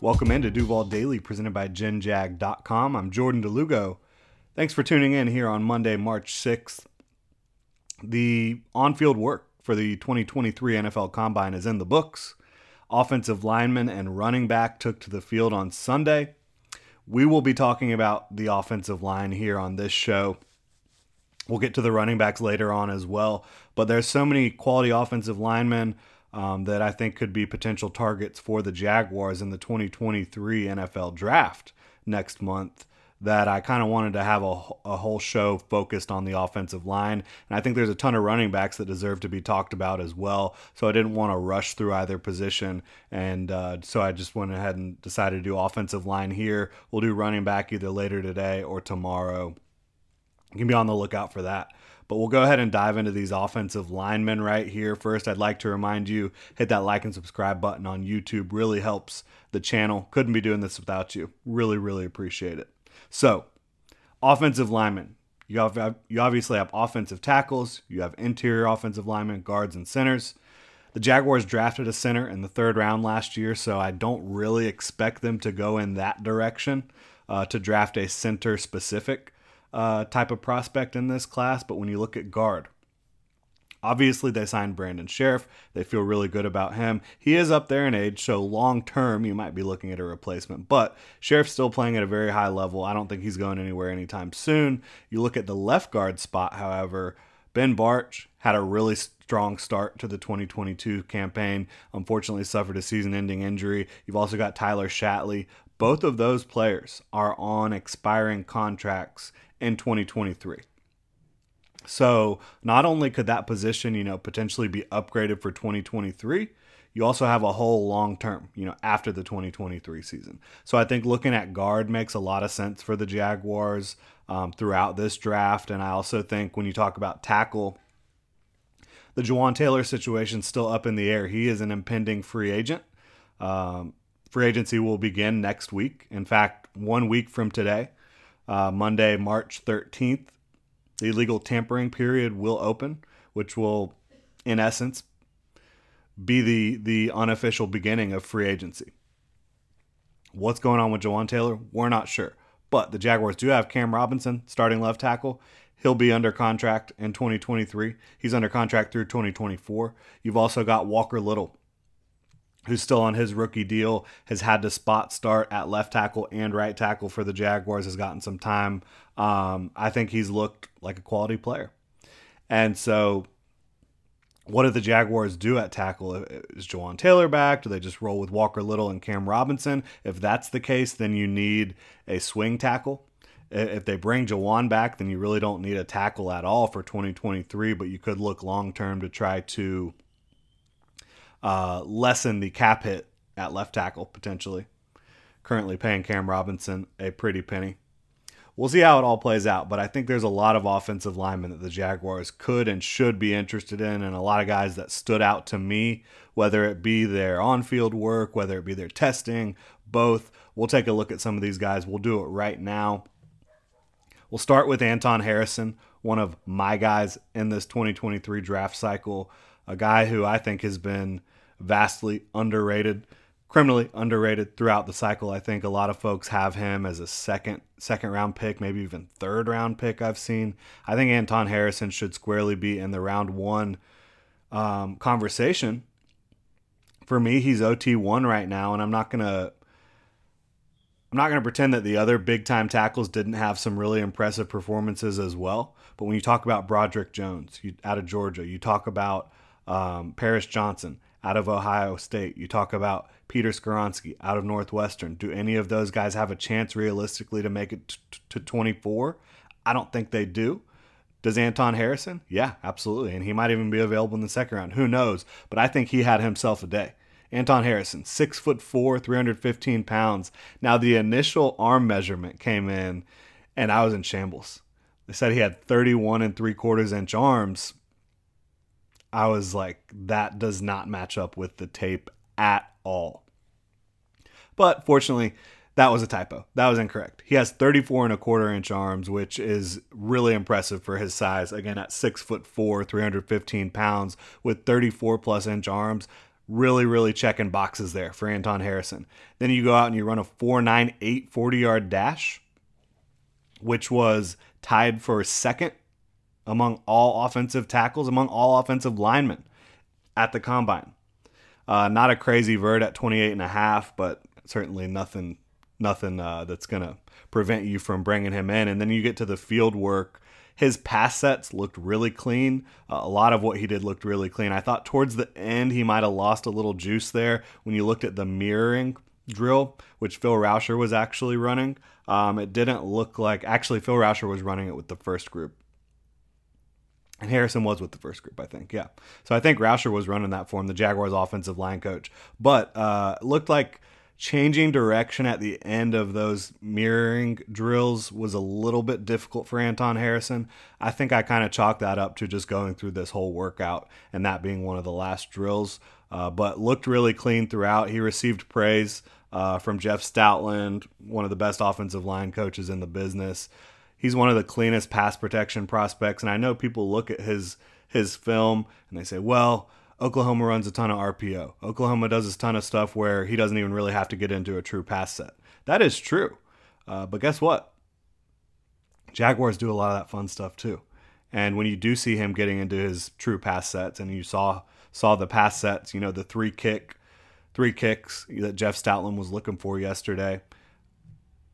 Welcome into Duval Daily, presented by GenJag.com. I'm Jordan de Lugo. Thanks for tuning in here on Monday, March 6th. The on field work for the 2023 NFL Combine is in the books. Offensive lineman and running back took to the field on Sunday. We will be talking about the offensive line here on this show. We'll get to the running backs later on as well. But there's so many quality offensive linemen um, that I think could be potential targets for the Jaguars in the 2023 NFL draft next month. That I kind of wanted to have a, a whole show focused on the offensive line. And I think there's a ton of running backs that deserve to be talked about as well. So I didn't want to rush through either position. And uh, so I just went ahead and decided to do offensive line here. We'll do running back either later today or tomorrow. You can be on the lookout for that. But we'll go ahead and dive into these offensive linemen right here. First, I'd like to remind you hit that like and subscribe button on YouTube. Really helps the channel. Couldn't be doing this without you. Really, really appreciate it. So, offensive linemen. You, have, you obviously have offensive tackles, you have interior offensive linemen, guards, and centers. The Jaguars drafted a center in the third round last year, so I don't really expect them to go in that direction uh, to draft a center specific uh, type of prospect in this class, but when you look at guard, obviously they signed Brandon Scherff. They feel really good about him. He is up there in age, so long term you might be looking at a replacement. But Scherff's still playing at a very high level. I don't think he's going anywhere anytime soon. You look at the left guard spot, however, Ben Bartch had a really strong start to the 2022 campaign. Unfortunately, suffered a season ending injury. You've also got Tyler Shatley. Both of those players are on expiring contracts in 2023. So not only could that position, you know, potentially be upgraded for 2023, you also have a whole long term, you know, after the 2023 season. So I think looking at guard makes a lot of sense for the Jaguars um, throughout this draft. And I also think when you talk about tackle, the Jawaan Taylor situation is still up in the air. He is an impending free agent. Um, free agency will begin next week. In fact, one week from today uh, Monday, March 13th. The legal tampering period will open, which will, in essence, be the, the unofficial beginning of free agency. What's going on with Jawaan Taylor? We're not sure. But the Jaguars do have Cam Robinson, starting left tackle. He'll be under contract in 2023. He's under contract through 2024. You've also got Walker Little, who's still on his rookie deal, has had to spot start at left tackle and right tackle for the Jaguars, has gotten some time. Um, I think he's looked like a quality player. And so, what do the Jaguars do at tackle? Is Jawaan Taylor back? Do they just roll with Walker Little and Cam Robinson? If that's the case, then you need a swing tackle. If they bring Jawaan back, then you really don't need a tackle at all for 2023, but you could look long term to try to uh, lessen the cap hit at left tackle potentially. Currently paying Cam Robinson a pretty penny. We'll see how it all plays out, but I think there's a lot of offensive linemen that the Jaguars could and should be interested in, and a lot of guys that stood out to me, whether it be their on field work, whether it be their testing, both. We'll take a look at some of these guys. We'll do it right now. We'll start with Anton Harrison, one of my guys in this 2023 draft cycle a guy who I think has been vastly underrated, criminally underrated throughout the cycle. I think a lot of folks have him as a second second round pick, maybe even third round pick. I've seen. I think Anton Harrison should squarely be in the round one um, conversation. For me, he's OT one right now, and I'm not gonna. I'm not going to pretend that the other big time tackles didn't have some really impressive performances as well. But when you talk about Broderick Jones you, out of Georgia, you talk about um, Paris Johnson out of Ohio State. You talk about Peter Skoronski out of Northwestern. Do any of those guys have a chance realistically to make it to 24? I don't think they do. Does Anton Harrison? Yeah, absolutely. And he might even be available in the second round. Who knows? But I think he had himself a day. Anton Harrison, six foot four, 315 pounds. Now, the initial arm measurement came in, and I was in shambles. They said he had 31 and three quarters inch arms. I was like, that does not match up with the tape at all. But fortunately, that was a typo. That was incorrect. He has 34 and a quarter inch arms, which is really impressive for his size. Again, at six foot four, 315 pounds, with 34 plus inch arms, really, really checking boxes there for Anton Harrison. Then you go out and you run a 4.98 40 yard dash, which was tied for second among all offensive tackles, among all offensive linemen at the combine. Uh, not a crazy vert at 28 and a half, but certainly nothing nothing uh, that's going to prevent you from bringing him in. And then you get to the field work. His pass sets looked really clean. Uh, a lot of what he did looked really clean. I thought towards the end he might have lost a little juice there when you looked at the mirroring drill, which Phil Rauscher was actually running. Um, it didn't look like actually Phil Rauscher was running it with the first group. And Harrison was with the first group, I think. Yeah. So I think Rauscher was running that for him, the Jaguars offensive line coach. But uh, looked like changing direction at the end of those mirroring drills was a little bit difficult for Anton Harrison. I think I kind of chalked that up to just going through this whole workout and that being one of the last drills. Uh, but looked really clean throughout. He received praise uh, from Jeff Stoutland, one of the best offensive line coaches in the business. He's one of the cleanest pass protection prospects, and I know people look at his his film and they say, "Well, Oklahoma runs a ton of RPO. Oklahoma does a ton of stuff where he doesn't even really have to get into a true pass set. That is true. Uh, but guess what? Jaguars do a lot of that fun stuff too. And when you do see him getting into his true pass sets, and you saw saw the pass sets, you know the three kick, three kicks that Jeff Stoutland was looking for yesterday.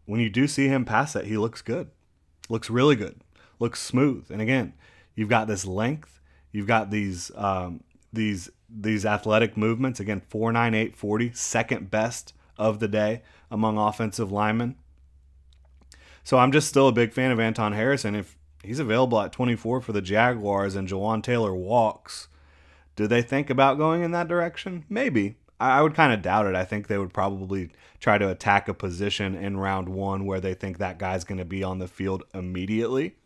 When you do see him pass set, he looks good, looks really good, looks smooth. And again, you've got this length, you've got these um, these these athletic movements. Again, 498 40, second best of the day among offensive linemen. So I'm just still a big fan of Anton Harrison. If he's available at 24 for the Jaguars and Jawaan Taylor walks, do they think about going in that direction? Maybe. I would kind of doubt it. I think they would probably try to attack a position in round one where they think that guy's going to be on the field immediately.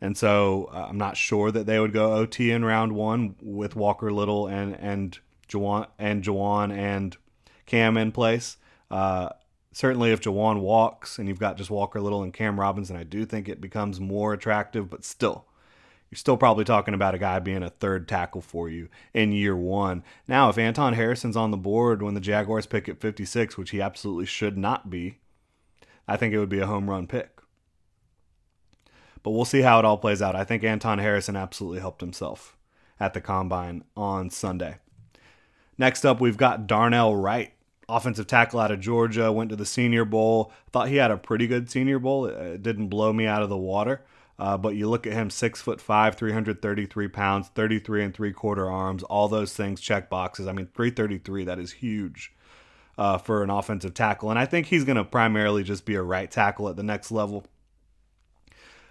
And so uh, I'm not sure that they would go OT in round one with Walker Little and and Jawaan and Jawaan and Cam in place. Uh, certainly, if Jawaan walks and you've got just Walker Little and Cam Robinson, I do think it becomes more attractive. But still, you're still probably talking about a guy being a third tackle for you in year one. Now, if Anton Harrison's on the board when the Jaguars pick at 56, which he absolutely should not be, I think it would be a home run pick. But we'll see how it all plays out. I think Anton Harrison absolutely helped himself at the combine on Sunday. Next up, we've got Darnell Wright, offensive tackle out of Georgia, went to the Senior Bowl. Thought he had a pretty good Senior Bowl. It didn't blow me out of the water. Uh, but you look at him, six foot five, 333 pounds, 33 and three quarter arms, all those things check boxes. I mean, 333, that is huge uh, for an offensive tackle. And I think he's going to primarily just be a right tackle at the next level.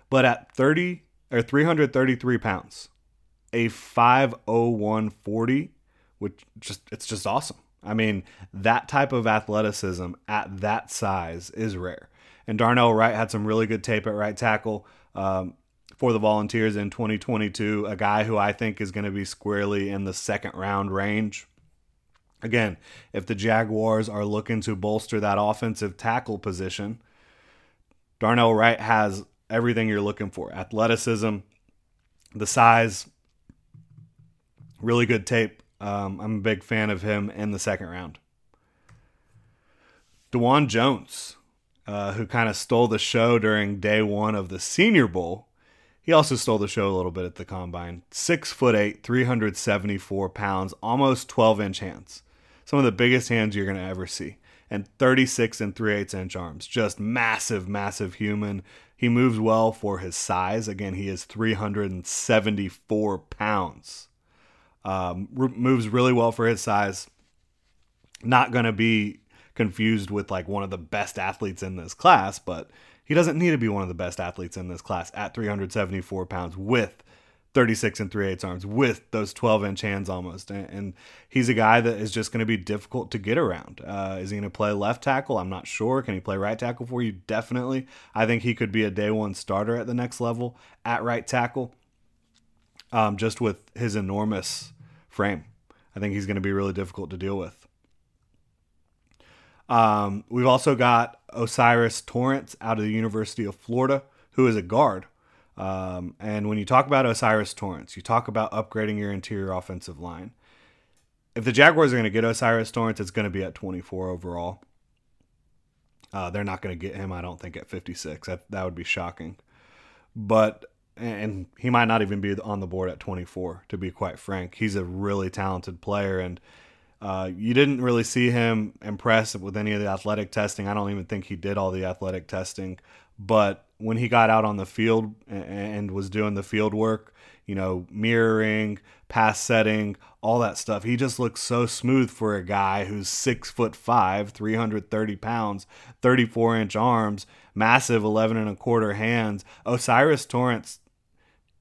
But at 30 or 333 pounds, a 50140, which just it's just awesome. I mean, that type of athleticism at that size is rare. And Darnell Wright had some really good tape at right tackle um, for the Volunteers in 2022. A guy who I think is going to be squarely in the second round range. Again, if the Jaguars are looking to bolster that offensive tackle position, Darnell Wright has everything you're looking for athleticism, the size, really good tape. Um, I'm a big fan of him in the second round. Dawand Jones, uh, who kind of stole the show during day one of the Senior Bowl. He also stole the show a little bit at the combine. Six foot eight, 374 pounds, almost 12 inch hands. Some of the biggest hands you're going to ever see. And 36 and 3 8 inch arms. Just massive, massive human. He moves well for his size. Again, he is 374 pounds. Um, moves really well for his size. Not going to be confused with like one of the best athletes in this class, but He doesn't need to be one of the best athletes in this class at 374 pounds with 36 and 3 eighths arms with those 12 inch hands almost. And, and, he's a guy that is just going to be difficult to get around. Uh, is he going to play left tackle? I'm not sure. Can he play right tackle for you? Definitely. I think he could be a day one starter at the next level at right tackle, um, just with his enormous frame. I think he's going to be really difficult to deal with. Um, we've also got O'Cyrus Torrence out of the University of Florida, who is a guard. Um, and when you talk about O'Cyrus Torrence, you talk about upgrading your interior offensive line. If the Jaguars are going to get O'Cyrus Torrence, it's going to be at 24 overall. Uh, they're not going to get him, I don't think, at 56. That that would be shocking. But and he might not even be on the board at 24. To be quite frank, he's a really talented player, and uh, you didn't really see him impress with any of the athletic testing. I don't even think he did all the athletic testing. But when he got out on the field and was doing the field work, you know, mirroring, pass setting, all that stuff, he just looks so smooth for a guy who's six foot five, 330 pounds, 34 inch arms, massive 11 and a quarter hands. O'Cyrus Torrence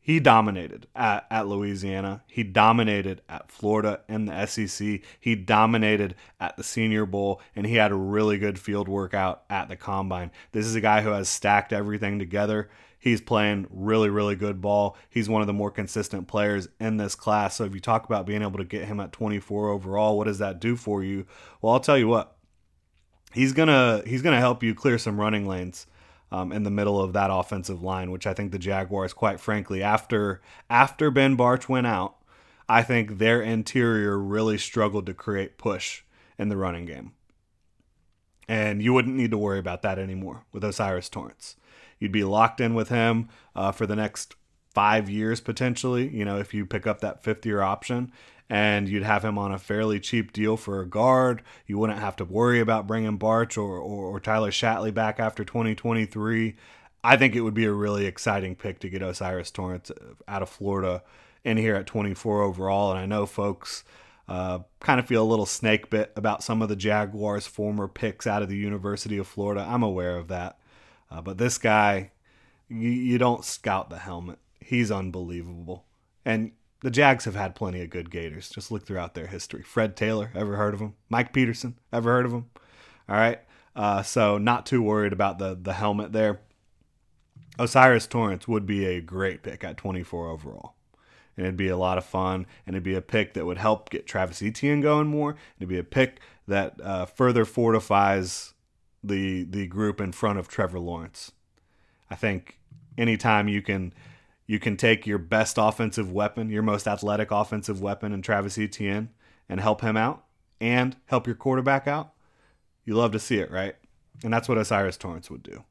he dominated at, at Louisiana. He dominated at Florida and the SEC. He dominated at the Senior Bowl, and he had a really good field workout at the Combine. This is a guy who has stacked everything together. He's playing really, really good ball. He's one of the more consistent players in this class. So if you talk about being able to get him at 24 overall, what does that do for you? Well, I'll tell you what. He's gonna he's gonna help you clear some running lanes um, in the middle of that offensive line, which I think the Jaguars, quite frankly, after after Ben Bartch went out, I think their interior really struggled to create push in the running game. And you wouldn't need to worry about that anymore with O'Cyrus Torrence. You'd be locked in with him uh, for the next five years potentially, you know, if you pick up that fifth year option and you'd have him on a fairly cheap deal for a guard. You wouldn't have to worry about bringing Bartch or, or, or Tyler Shatley back after 2023. I think it would be a really exciting pick to get O'Cyrus Torrence out of Florida in here at 24 overall. And I know folks uh, kind of feel a little snake bit about some of the Jaguars' former picks out of the University of Florida. I'm aware of that. Uh, but this guy, you, you don't scout the helmet. He's unbelievable. And the Jags have had plenty of good Gators. Just look throughout their history. Fred Taylor, ever heard of him? Mike Peterson, ever heard of him? All right. Uh, so not too worried about the the helmet there. O'Cyrus Torrence would be a great pick at 24 overall. And it'd be a lot of fun, and it'd be a pick that would help get Travis Etienne going more. It'd be a pick that uh, further fortifies the the group in front of Trevor Lawrence. I think anytime you can you can take your best offensive weapon, your most athletic offensive weapon, and Travis Etienne, and help him out, and help your quarterback out. You love to see it, right? And that's what O'Cyrus Torrence would do.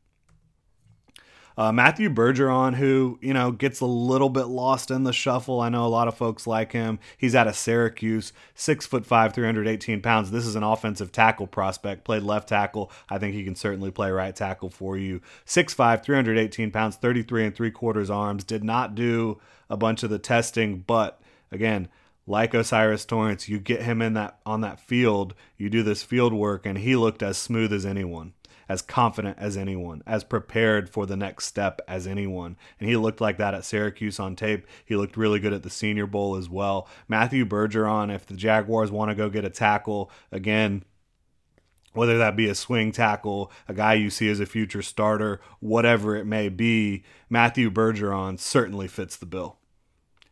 Uh, Matthew Bergeron, who you know gets a little bit lost in the shuffle. I know a lot of folks like him. He's out of Syracuse, six foot five, 318 pounds. This is an offensive tackle prospect. Played left tackle. I think he can certainly play right tackle for you. Six five, 318 pounds, 33 and three quarters arms. Did not do a bunch of the testing, but again, like O'Cyrus Torrence, you get him in that on that field. You do this field work, and he looked as smooth as anyone as confident as anyone, as prepared for the next step as anyone. And he looked like that at Syracuse on tape. He looked really good at the Senior Bowl as well. Matthew Bergeron, if the Jaguars want to go get a tackle, again, whether that be a swing tackle, a guy you see as a future starter, whatever it may be, Matthew Bergeron certainly fits the bill.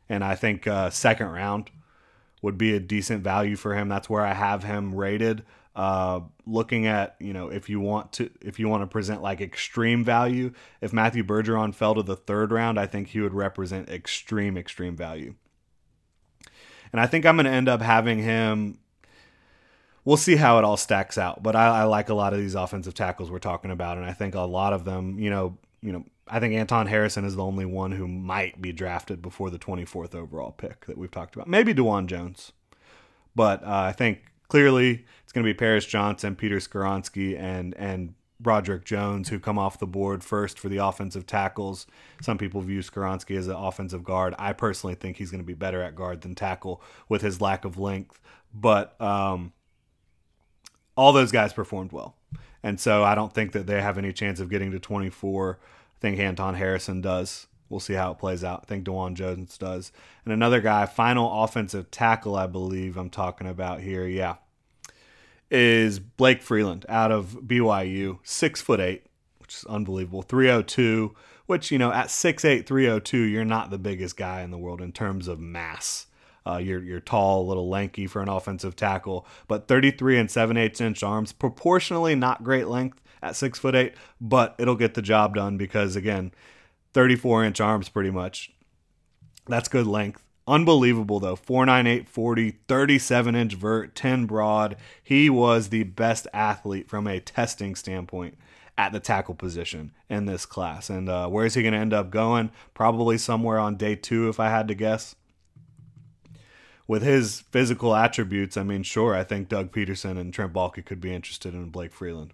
And I think uh, second round would be a decent value for him. That's where I have him rated. Uh, looking at you know if you want to if you want to present like extreme value, if Matthew Bergeron fell to the third round, I think he would represent extreme extreme value. And I think I'm going to end up having him. We'll see how it all stacks out, but I, I like a lot of these offensive tackles we're talking about, and I think a lot of them, you know, you know, I think Anton Harrison is the only one who might be drafted before the 24th overall pick that we've talked about. Maybe Dawand Jones, but uh, I think clearly it's going to be Paris Johnson, Peter Skoronski, and and Broderick Jones who come off the board first for the offensive tackles. Some people view Skoronski as an offensive guard. I personally think he's going to be better at guard than tackle with his lack of length. But um, all those guys performed well. And so I don't think that they have any chance of getting to 24. I think Anton Harrison does. We'll see how it plays out. I think Dawand Jones does. And another guy, final offensive tackle, I believe I'm talking about here. Yeah. Is Blake Freeland out of BYU, six foot eight, which is unbelievable. 302, which, you know, at 6'8, 302, you're not the biggest guy in the world in terms of mass. Uh, you're, you're tall, a little lanky for an offensive tackle, but 33 and 7 8 inch arms, proportionally not great length at 6 foot 8, but it'll get the job done because, again, 34 inch arms pretty much. That's good length. Unbelievable though. 498 40, 37 inch vert, 10 broad. He was the best athlete from a testing standpoint at the tackle position in this class. And uh, where is he going to end up going? Probably somewhere on day two, if I had to guess. With his physical attributes, I mean, sure, I think Doug Pederson and Trent Baalke could be interested in Blake Freeland.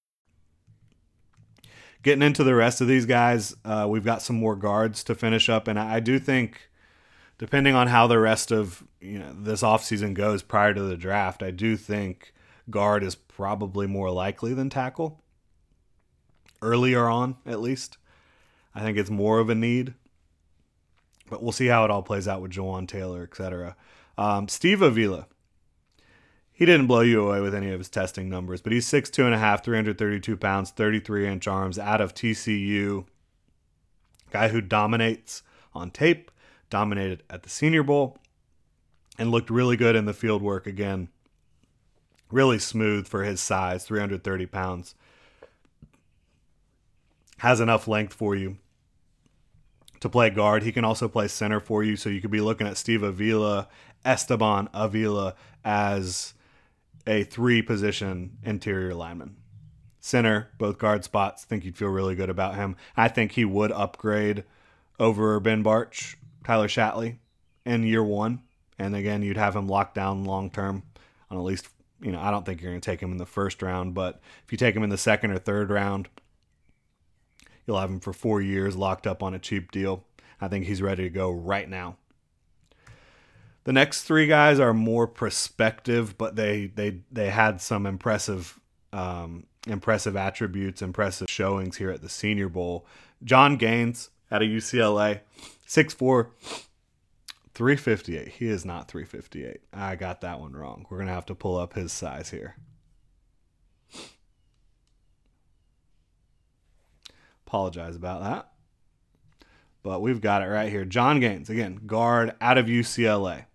getting into the rest of these guys, uh, we've got some more guards to finish up, and I, do think, depending on how the rest of you know this offseason goes prior to the draft, I do think guard is probably more likely than tackle. Earlier on, at least, I think it's more of a need. But we'll see how it all plays out with Jawaan Taylor, etc. Um, Steve Avila he didn't blow you away with any of his testing numbers, but he's 6'2 and a half, 332 pounds, 33 inch arms out of TCU. Guy who dominates on tape, dominated at the Senior Bowl, and looked really good in the field work again. Really smooth for his size, 330 pounds. Has enough length for you to play guard. He can also play center for you, so you could be looking at Steve Avila, Esteban Avila as a three position interior lineman. Center, both guard spots. Think you'd feel really good about him. I think he would upgrade over Ben Bartch, Tyler Shatley in year one. And again, you'd have him locked down long term on at least, you know, I don't think you're going to take him in the first round, but if you take him in the second or third round, you'll have him for four years locked up on a cheap deal. I think he's ready to go right now. The next three guys are more prospective, but they they they had some impressive um, impressive attributes, impressive showings here at the Senior Bowl. Jon Gaines out of UCLA, 6'4", 358. He is not 358. I got that one wrong. We're gonna have to pull up his size here. Apologize about that. But we've got it right here. Jon Gaines, again, guard out of UCLA.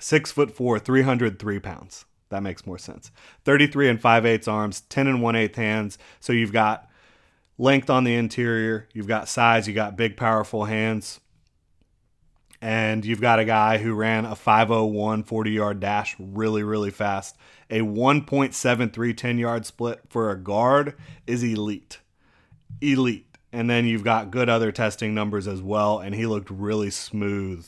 Six foot four, 303 pounds. That makes more sense. 33 and 5 eighths arms, 10 and 1 8 hands. So you've got length on the interior, you've got size, you got big, powerful hands. And you've got a guy who ran a 501 40 yard dash really, really fast. A 1.73 10 yard split for a guard is elite. Elite. And then you've got good other testing numbers as well. And he looked really smooth,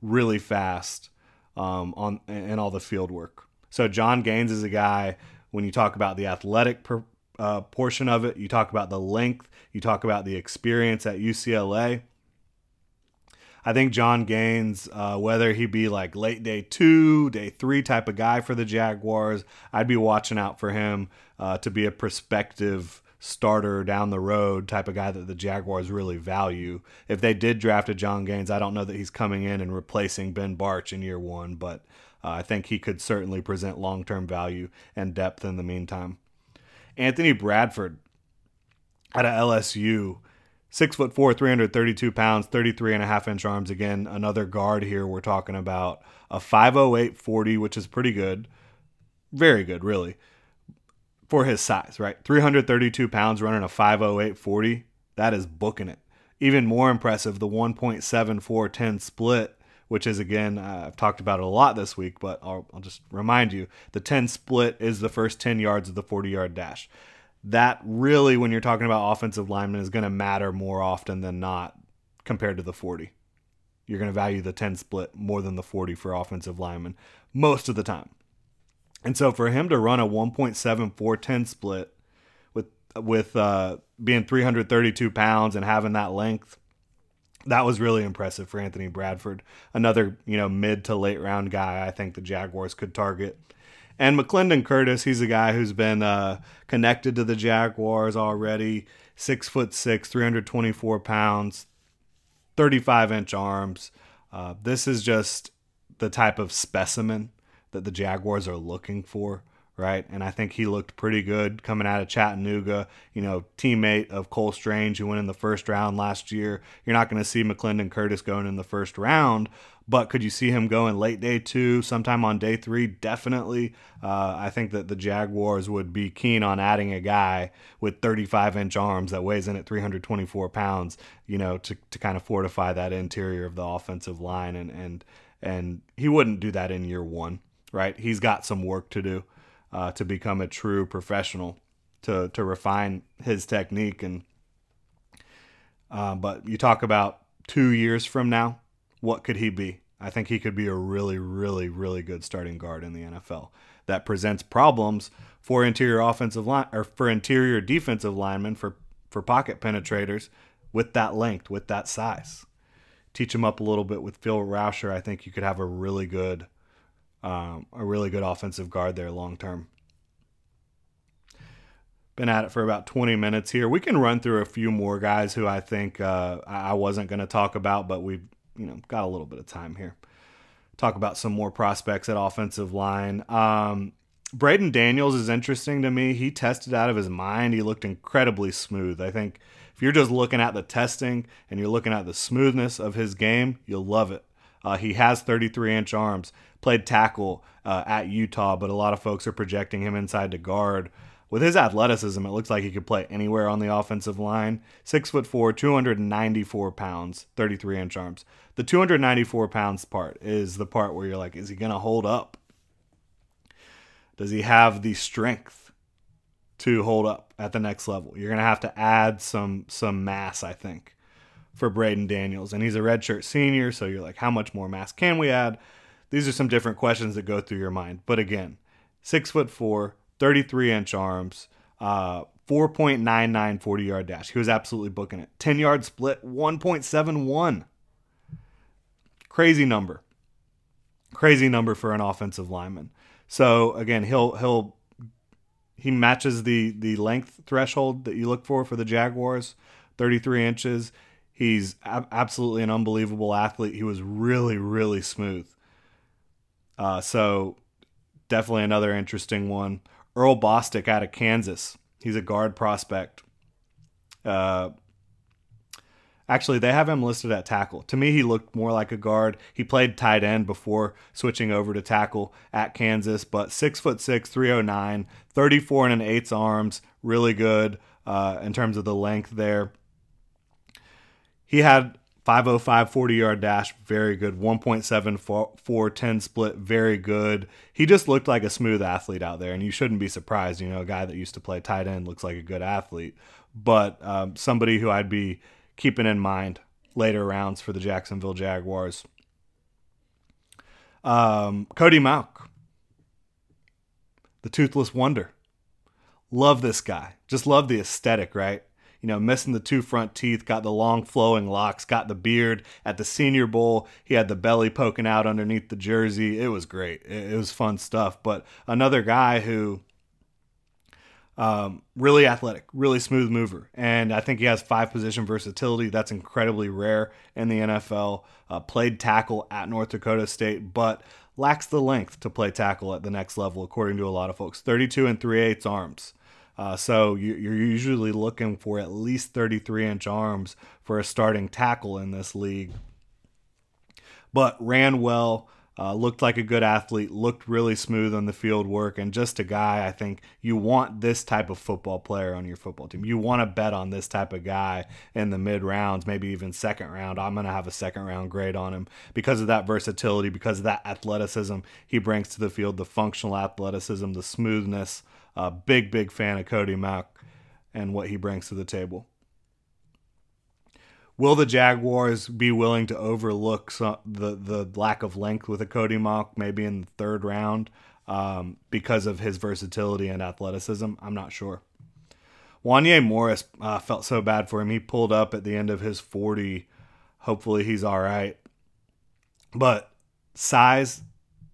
really fast um, on and all the field work. So Jon Gaines is a guy when you talk about the athletic per, uh, portion of it, you talk about the length, you talk about the experience at UCLA. I think Jon Gaines, uh, whether he be like late day two, day three type of guy for the Jaguars, I'd be watching out for him uh, to be a prospective starter down the road type of guy that the Jaguars really value. If they did draft a Jon Gaines, I don't know that he's coming in and replacing Ben Bartch in year one, but uh, I think he could certainly present long term value and depth in the meantime. Anthony Bradford out of LSU. Six foot four, 332 pounds, 33 and a half inch arms. Again, another guard here. We're talking about a 508 40, which is pretty good. Very good, really for his size, right? 332 pounds running a 508 That is booking it. Even more impressive, the 1.7410 split which is again uh, I've talked about it a lot this week, but I'll, I'll just remind you: the 10 split is the first 10 yards of the 40 yard dash. That really, when you're talking about offensive linemen, is going to matter more often than not compared to the 40. You're going to value the 10 split more than the 40 for offensive linemen most of the time. And so for him to run a 1.74 10 split with with uh, being 332 pounds and having that length that was really impressive for Anthony Bradford. Another, you know, mid to late round guy I think the Jaguars could target. And McClendon Curtis, he's a guy who's been uh, connected to the Jaguars already. Six foot six, 324 pounds, 35 inch arms. Uh, this is just the type of specimen that the Jaguars are looking for right? And I think he looked pretty good coming out of Chattanooga. You know, teammate of Cole Strange, who went in the first round last year. You're not going to see McClendon Curtis going in the first round, but could you see him going late day two, sometime on day three? Definitely. Uh, I think that the Jaguars would be keen on adding a guy with 35 inch arms that weighs in at 324 pounds, you know, to, to kind of fortify that interior of the offensive line. And, and, and he wouldn't do that in year one, right? He's got some work to do uh, to become a true professional, to to refine his technique. And uh, but you talk about two years from now, what could he be? I think he could be a really, really, really good starting guard in the NFL that presents problems for interior offensive line or for interior defensive linemen for for pocket penetrators with that length, with that size. Teach him up a little bit with Phil Rauscher. I think you could have a really good um, a really good offensive guard there long term. Been at it for about 20 minutes here. We can run through a few more guys who I think uh, I wasn't going to talk about, but we've you know got a little bit of time here. Talk about some more prospects at offensive line. Um, Braeden Daniels is interesting to me. He tested out of his mind. He looked incredibly smooth. I think if you're just looking at the testing and you're looking at the smoothness of his game, you'll love it. Uh, he has 33 inch arms played tackle uh, at Utah, but a lot of folks are projecting him inside to guard. With his athleticism, it looks like he could play anywhere on the offensive line. Six foot four, 294 pounds, 33 inch arms. The 294 pounds part is the part where you're like, is he going to hold up? Does he have the strength to hold up at the next level? You're going to have to add some some mass, I think, for Braeden Daniels, and he's a redshirt senior, so you're like, how much more mass can we add? these are some different questions that go through your mind. But again, six foot four, 33 inch arms, uh, 4.99 40 yard dash. He was absolutely booking it. 10 yard split, 1.71. Crazy number. Crazy number for an offensive lineman. So again, he'll he'll he matches the the length threshold that you look for for the Jaguars, 33 inches. He's ab- absolutely an unbelievable athlete. He was really really smooth. Uh, so definitely another interesting one. Earl Bostick out of Kansas. He's a guard prospect. Uh, actually, they have him listed at tackle. To me, he looked more like a guard. He played tight end before switching over to tackle at Kansas, but six foot six, 309, 34 and an eighth arms, really good uh, in terms of the length there. He had 505 40 yard dash, very good. 1.74 10 split, very good. He just looked like a smooth athlete out there, and you shouldn't be surprised. You know, a guy that used to play tight end looks like a good athlete, but um, somebody who I'd be keeping in mind later rounds for the Jacksonville Jaguars. Um, Cody Mauch, the Toothless Wonder. Love this guy. Just love the aesthetic, right? You know, missing the two front teeth, got the long flowing locks, got the beard. At the Senior Bowl, he had the belly poking out underneath the jersey. It was great. It, was fun stuff. But another guy who um, really athletic, really smooth mover, and I think he has five position versatility. That's incredibly rare in the NFL. Uh, played tackle at North Dakota State, but lacks the length to play tackle at the next level, according to a lot of folks. 32 and 3 eighths arms. Uh, so you, are usually looking for at least 33 inch arms for a starting tackle in this league. But ran well, Uh, looked like a good athlete, looked really smooth on the field work, and just a guy I think you want this type of football player on your football team. You want to bet on this type of guy in the mid rounds, maybe even second round. I'm going to have a second round grade on him because of that versatility, because of that athleticism he brings to the field, the functional athleticism, the smoothness. Uh, big, big fan of Cody Mauch and what he brings to the table. Will the Jaguars be willing to overlook some, the the lack of length with a Cody Mauch maybe in the third round um, because of his versatility and athleticism? I'm not sure. Wanya Morris uh, felt so bad for him. He pulled up at the end of his 40. Hopefully he's all right. But size,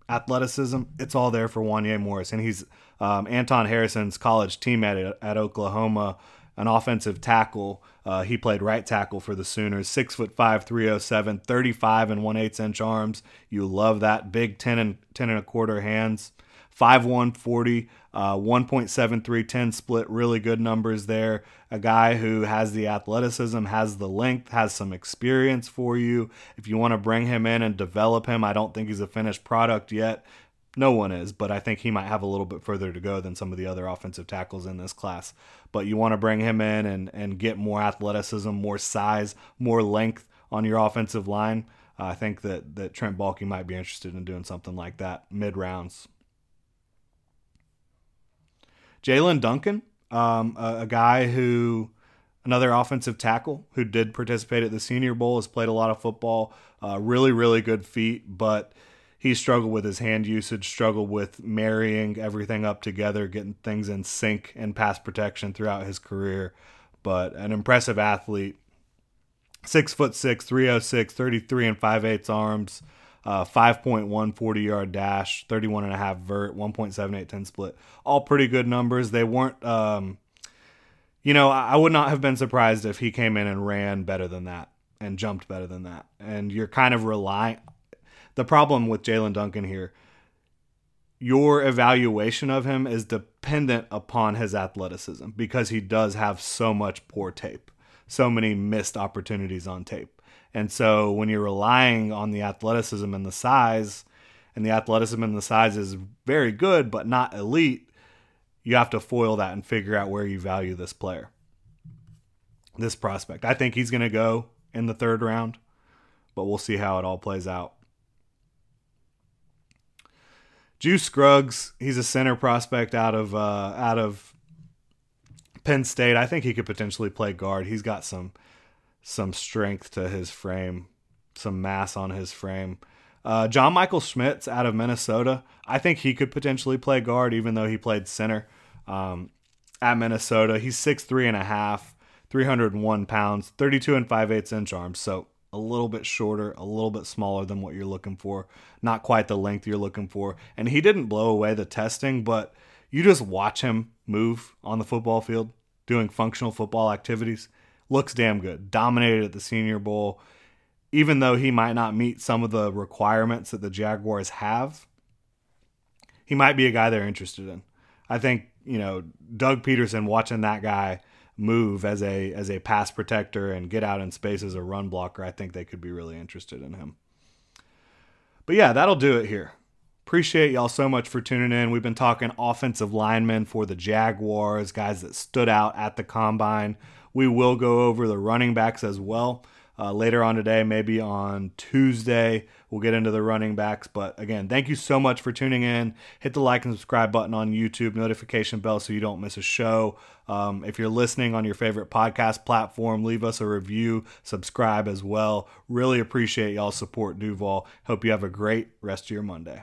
athleticism, it's all there for Wanya Morris. And he's um, Anton Harrison's college teammate at, at Oklahoma an offensive tackle. Uh, he played right tackle for the Sooners. Six foot five, 307, 35 and one eighth inch arms. You love that. Big 10 and 10 and a quarter hands. 5'1, 40, uh, 1.73, 10 split. Really good numbers there. A guy who has the athleticism, has the length, has some experience for you. If you want to bring him in and develop him, I don't think he's a finished product yet. No one is, but I think he might have a little bit further to go than some of the other offensive tackles in this class. But you want to bring him in and, and get more athleticism, more size, more length on your offensive line. Uh, I think that, that Trent Baalke might be interested in doing something like that mid rounds. Jaelyn Duncan, um, a, a guy who another offensive tackle who did participate at the Senior Bowl, has played a lot of football, uh, really, really good feet, but he struggled with his hand usage, struggled with marrying everything up together, getting things in sync and pass protection throughout his career. But an impressive athlete. Six foot six, 306, 33 and 5 eighths arms, uh, 5.1 40 yard dash, 31 and a half vert, 1.78 10 split. All pretty good numbers. They weren't, um, you know, I would not have been surprised if he came in and ran better than that and jumped better than that. And you're kind of relying the problem with Jaelyn Duncan here, your evaluation of him is dependent upon his athleticism because he does have so much poor tape, so many missed opportunities on tape. And so when you're relying on the athleticism and the size, and the athleticism and the size is very good but not elite, you have to foil that and figure out where you value this player, this prospect. I think he's going to go in the third round, but we'll see how it all plays out. Juice Scruggs, he's a center prospect out of uh, out of Penn State. I think he could potentially play guard. He's got some some strength to his frame, some mass on his frame. Uh, John Michael Schmitz out of Minnesota. I think he could potentially play guard, even though he played center um, at Minnesota. He's six three and a half, 301 pounds, 32 and 5 eighths inch arms. So a little bit shorter, a little bit smaller than what you're looking for, not quite the length you're looking for. And he didn't blow away the testing, but you just watch him move on the football field, doing functional football activities. Looks damn good. Dominated at the Senior Bowl. Even though he might not meet some of the requirements that the Jaguars have, he might be a guy they're interested in. I think, you know, Doug Pederson watching that guy move as a as a pass protector and get out in space as a run blocker, I think they could be really interested in him. But yeah, that'll do it here. Appreciate y'all so much for tuning in. We've been talking offensive linemen for the Jaguars, guys that stood out at the combine. We will go over the running backs as well uh, later on today, maybe on Tuesday. We'll get into the running backs. But again, thank you so much for tuning in. Hit the like and subscribe button on YouTube, notification bell so you don't miss a show. Um, if you're listening on your favorite podcast platform, leave us a review, subscribe as well. Really appreciate y'all support Duval. Hope you have a great rest of your Monday.